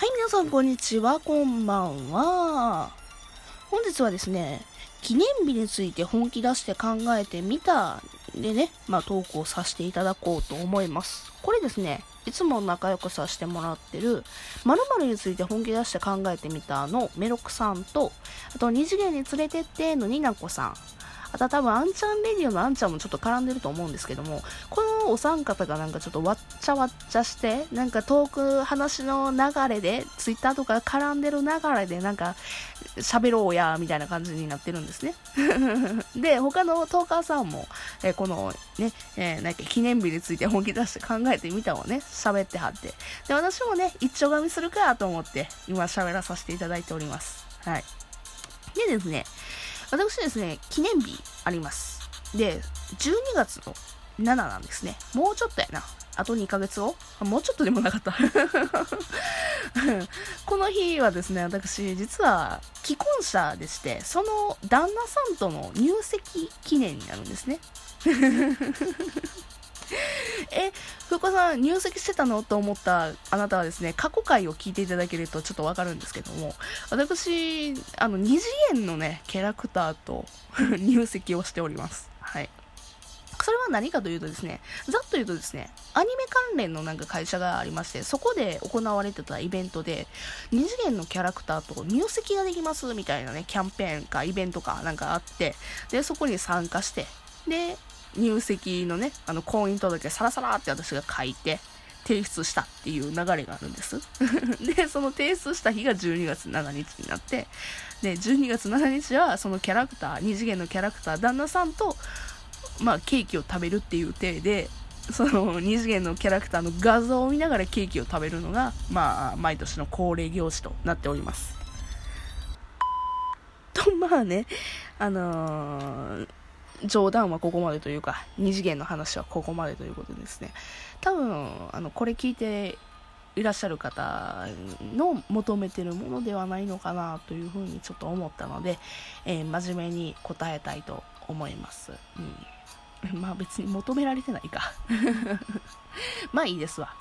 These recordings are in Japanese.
はい、皆さん、こんにちは。こんばんは。本日はですね、記念日について本気出して考えてみたでね、まあ、トークをさせていただこうと思います。これですね、いつも仲良くさせてもらってる、〇〇について本気出して考えてみたのメロクさんと、あと二次元に連れてってのニナコさん、あとは多分、アンちゃんレディオのアンちゃんもちょっと絡んでると思うんですけども、このお三方がなんかちょっとわっちゃわっちゃして、なんかトーク話の流れで、ツイッターとか絡んでる流れで、なんか喋ろうや、みたいな感じになってるんですね。で、他のトーカーさんも、えーこのね、えーなんか記念日について本気出して考えてみたをね、喋ってはって。で、私もね、一丁紙するかと思って、今喋らさせていただいております。はい。でですね、私ですね、記念日あります。で、12月の7なんですね。もうちょっとやな。あと2ヶ月後？もうちょっとでもなかった。この日はですね、私、実は既婚者でして、その旦那さんとの入籍記念になるんですね。え、ふうこさん入籍してたのと思ったあなたはですね、過去回を聞いていただけるとちょっとわかるんですけども、私、あの、二次元のね、キャラクターと 入籍をしております。それは何かというとですね、ざっと言うとですね、アニメ関連のなんか会社がありまして、そこで行われてたイベントで、二次元のキャラクターと入籍ができますみたいなね、キャンペーンかイベントかなんかあって、で、そこに参加して、で、入籍のね、あの、婚姻届さらさらって私が書いて、提出したっていう流れがあるんです。で、その提出した日が12月7日になって、で、12月7日はそのキャラクター、二次元のキャラクター、旦那さんと、まあ、ケーキを食べるっていう体で、その 二次元のキャラクターの画像を見ながらケーキを食べるのが、まあ、毎年の恒例行事となっております。と、まあね、あのー冗談はここまでというか、二次元の話はここまでということですね。多分、あの、これ聞いていらっしゃる方の求めてるものではないのかなというふうにちょっと思ったので、えー真面目に答えたいと思います。うん。まあ別に求められてないか。まあいいですわ。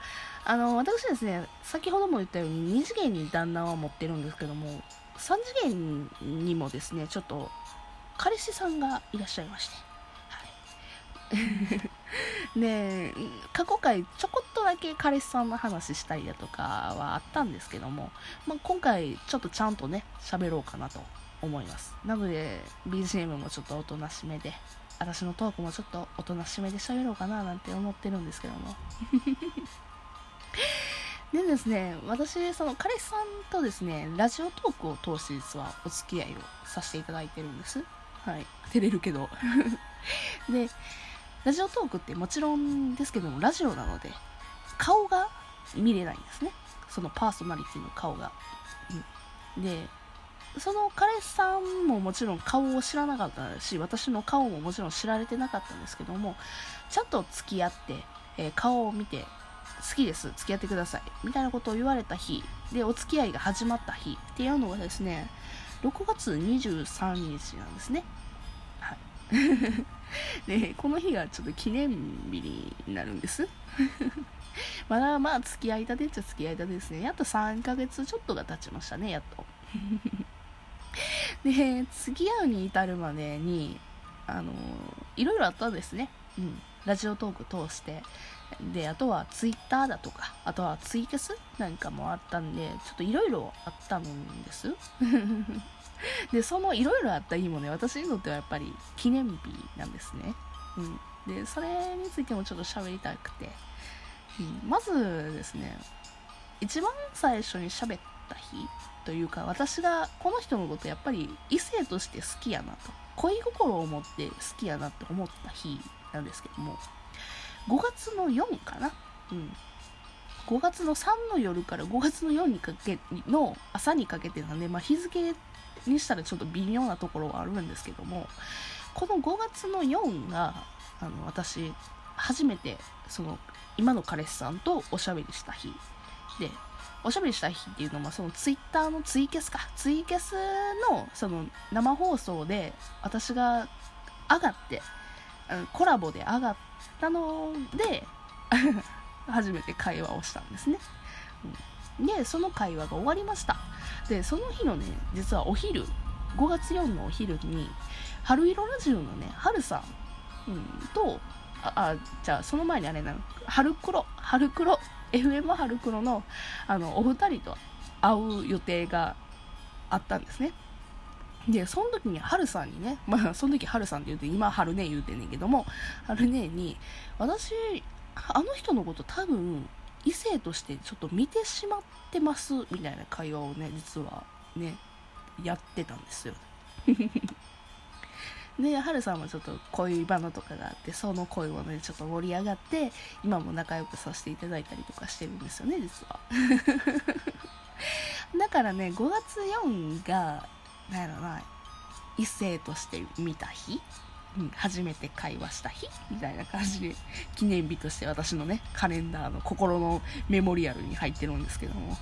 あの、私ですね、先ほども言ったように二次元に旦那は持ってるんですけども、三次元にもですね、ちょっと彼氏さんがいらっしゃいまして。はい。で、過去回ちょこっとだけ彼氏さんの話したりだとかはあったんですけども、まあ、今回ちょっとちゃんとね、喋ろうかなと思います。なので、BGM もちょっとおとなしめで、私のトークもちょっとおとなしめで喋ろうかななんて思ってるんですけども。でですね、私、その彼氏さんとですね、ラジオトークを通して実はお付き合いをさせていただいてるんです。はい。照れるけど。で、ラジオトークってもちろんですけども、ラジオなので、顔が見れないんですね。そのパーソナリティの顔が。うん、で、その彼氏さんももちろん顔を知らなかったし、私の顔ももちろん知られてなかったんですけども、ちゃんと付き合って、えー顔を見て、好きです、付き合ってください、みたいなことを言われた日、で、お付き合いが始まった日っていうのがですね、6月23日なんですね。はい。で、この日がちょっと記念日になるんです。ま だまあ付き合いたてっちゃ付き合いたてですね。やっと3ヶ月ちょっとが経ちましたね、やっと。で、付き合うに至るまでに、あの、いろいろあったんですね。うん。ラジオトーク通して。で、あとはツイッターだとか、あとはツイキャスなんかもあったんで、ちょっといろいろあったんです。で、そのいろいろあった日もね、私にとってはやっぱり記念日なんですね。うん。で、それについてもちょっと喋りたくて。うん、まずですね、一番最初に喋った日というか、私がこの人のことやっぱり異性として好きやなと、恋心を持って好きやなって思った日なんですけども、5月の4かなうん。5月の3の夜から5月の4にかけの朝にかけてなんで、まあ、日付にしたらちょっと微妙なところはあるんですけどもこの5月の4があの私初めてその今の彼氏さんとおしゃべりした日でおしゃべりした日っていうのはそのツイッターのツイキャスか。ツイキャスのその生放送で私が上がってコラボで上がったので 初めて会話をしたんですね、でその会話が終わりました。でその日のね実はお昼5月4のお昼に春色ラジオのね春さん、うん、とああじゃあその前にあれなの春黒春黒 FM 春黒のあのお二人と会う予定があったんですね。でその時に春さんにね まあその時春さんって言うて今春ね言うてんねんけども春ねに私あの人のこと多分異性としてちょっと見てしまってますみたいな会話をね実はねやってたんですよ。で、はるさんもちょっと恋バナとかがあって、その恋をね、ちょっと盛り上がって、今も仲良くさせていただいたりとかしてるんですよね、実は。だからね、5月4が、なんやろな、異性として見た日、うん、初めて会話した日？みたいな感じで、記念日として私のね、カレンダーの心のメモリアルに入ってるんですけども。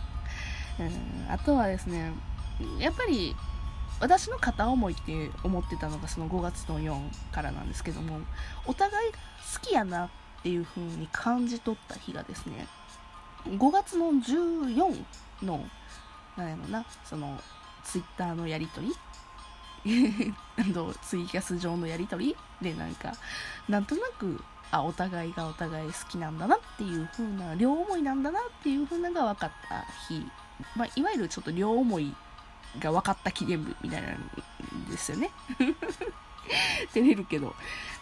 うん、あとはですね、やっぱり私の片思いって思ってたのがその5月の4からなんですけどもお互い好きやなっていう風に感じ取った日がですね5月の14の何やろなそのツイッターのやり取り ツイキャス上のやり取りでなんかなんとなくあお互いがお互い好きなんだなっていう風な両思いなんだなっていう風なのが分かった日、まあ、いわゆるちょっと両思いが分かった記念日みたいなんですよね。照れるけど。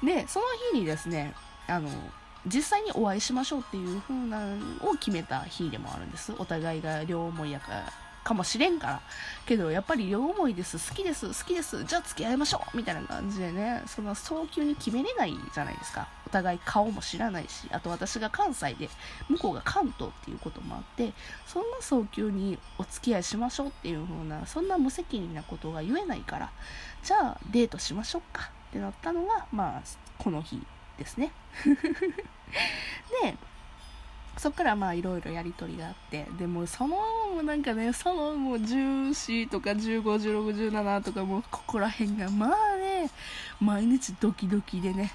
で、その日にですね、あの、実際にお会いしましょうっていう風なのを決めた日でもあるんです。お互いが両思いやからかもしれんから。けど、やっぱり両思いです、好きです、好きです、じゃあ付き合いましょう。みたいな感じでね、その早急に決めれないじゃないですか。お互い顔も知らないし、あと私が関西で、向こうが関東っていうこともあって、そんな早急にお付き合いしましょうっていう風な、そんな無責任なことが言えないから、じゃあデートしましょうか。ってなったのが、まあ、この日ですね。で、そっからまあいろいろやり取りがあってでもそのなんかねそのもう14とか151617とかもうここら辺がまあね毎日ドキドキでね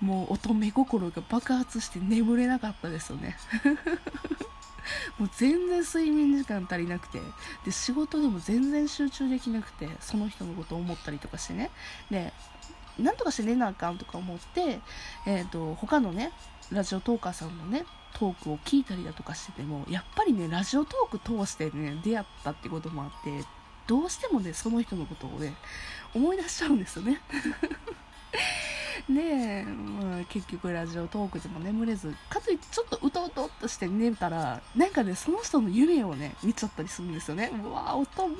もう乙女心が爆発して眠れなかったですよね。もう全然睡眠時間足りなくてで仕事でも全然集中できなくてその人のことを思ったりとかしてね。でなんとかして寝なあかんとか思って、えーと他のねラジオトーカーさんのねトークを聞いたりだとかしててもやっぱりねラジオトーク通してね出会ったってこともあってどうしてもねその人のことをね思い出しちゃうんですよね。で、まあ、結局ラジオトークでも眠れずかといってちょっとうとうとっとして寝たらなんかねその人の夢をね見ちゃったりするんですよね。うわ乙女。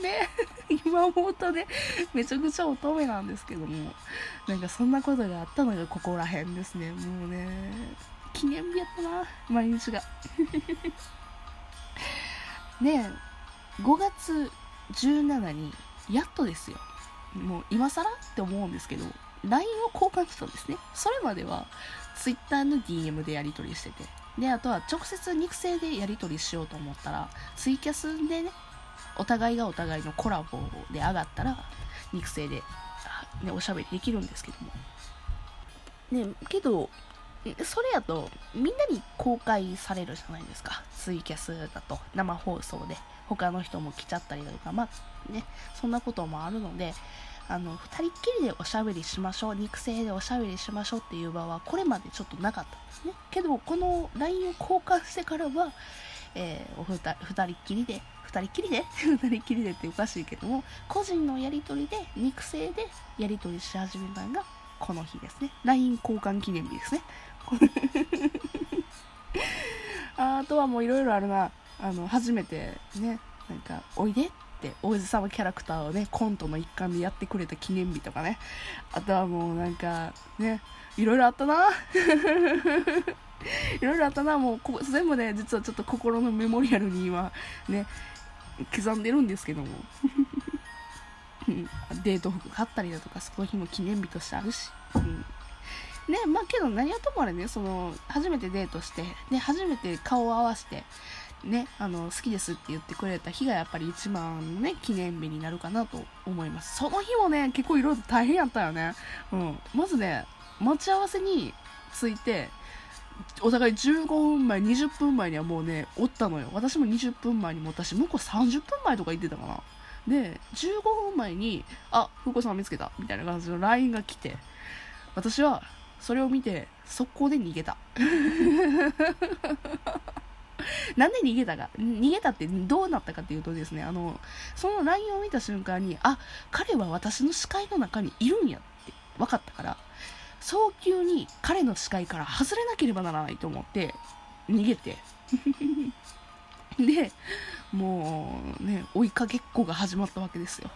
今思うとねめちゃくちゃ乙女なんですけどもなんかそんなことがあったのがここら辺ですね。もうね。記念日やったな毎日が。ねえ5月17にやっとですよ。もう今更って思うんですけど LINE を交換したんですね。それまでは Twitter の DM でやり取りしてて。であとは直接肉声でやり取りしようと思ったらツイキャスでねお互いがお互いのコラボで上がったら肉声で、ね、おしゃべりできるんですけども。ねけどそれやとみんなに公開されるじゃないですか。ツイキャスだと。生放送で。他の人も来ちゃったりだとか。まあね。そんなこともあるのであの2人っきりでおしゃべりしましょう。肉声でおしゃべりしましょうっていう場はこれまでちょっとなかったんですね。けどこの LINE を交換してからは、えー、お二2人っきりで。2人っきりで？2人っきりでっておかしいけども個人のやり取りで肉声でやり取りし始めたのがこの日ですね。LINE 交換記念日ですね。あとはもういろいろあるな。あの初めてねなんか「おいで」って王子様キャラクターをねコントの一環でやってくれた記念日とかね。あとはもうなんかねいろいろあったな。いろいろあったな。もうこ全部ね実はちょっと心のメモリアルに今ね刻んでるんですけども。デート服買ったりだとかその日も記念日としてあるし、うん。ね、まあけど何はともあれね、その、初めてデートして、ね、初めて顔を合わせて、ね、あの、好きですって言ってくれた日がやっぱり一番のね、記念日になるかなと思います。その日もね、結構いろいろ大変やったよね。うん。まずね、待ち合わせについて、お互い15分前、20分前にはもうね、おったのよ。私も20分前にもったし、向こう30分前とか言ってたかな。で、15分前に、あ、風子さん見つけた、みたいな感じの LINE が来て、私はそれを見て、速攻で逃げた。なんで逃げたか、逃げたってどうなったかっていうとですね、あの、その LINE を見た瞬間に、あ、彼は私の視界の中にいるんやって分かったから、早急に彼の視界から外れなければならないと思って逃げて。でもうね追いかけっこが始まったわけですよ。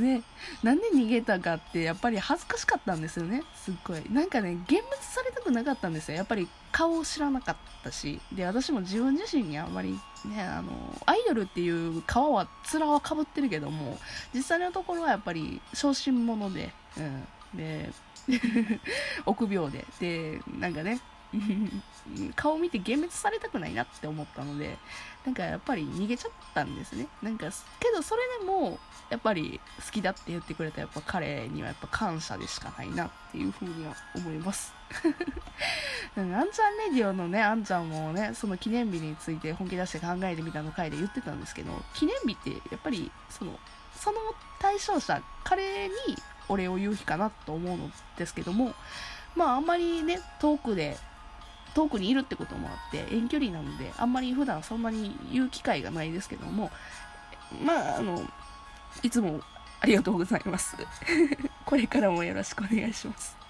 ね。なんで逃げたかってやっぱり恥ずかしかったんですよね。すっごい。なんかね幻滅されたくなかったんですよ。やっぱり顔を知らなかったし。で私も自分自身にあんまりねあのアイドルっていう皮は面はかぶってるけども実際のところはやっぱり小心者で、うん、で 臆病で。でなんかね 顔見て幻滅されたくないなって思ったのでなんかやっぱり逃げちゃったんですね。なんかけどそれでもやっぱり好きだって言ってくれたやっぱ彼にはやっぱ感謝でしかないなっていうふうには思います。あんちゃんレディオのねあんちゃんもねその記念日について本気出して考えてみたの回で言ってたんですけど記念日ってやっぱりそのその対象者彼にお礼を言う日かなと思うのですけどもまああんまりね遠くで遠くにいるってこともあって遠距離なのであんまり普段そんなに言う機会がないですけどもまああのいつもありがとうございます。これからもよろしくお願いします。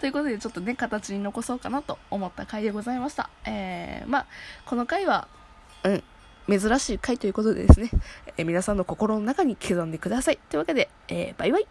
ということでちょっとね形に残そうかなと思った回でございました。えー、まあこの回はうん珍しい回ということでですね、えー、皆さんの心の中に刻んでください。というわけで、えー、バイバイ。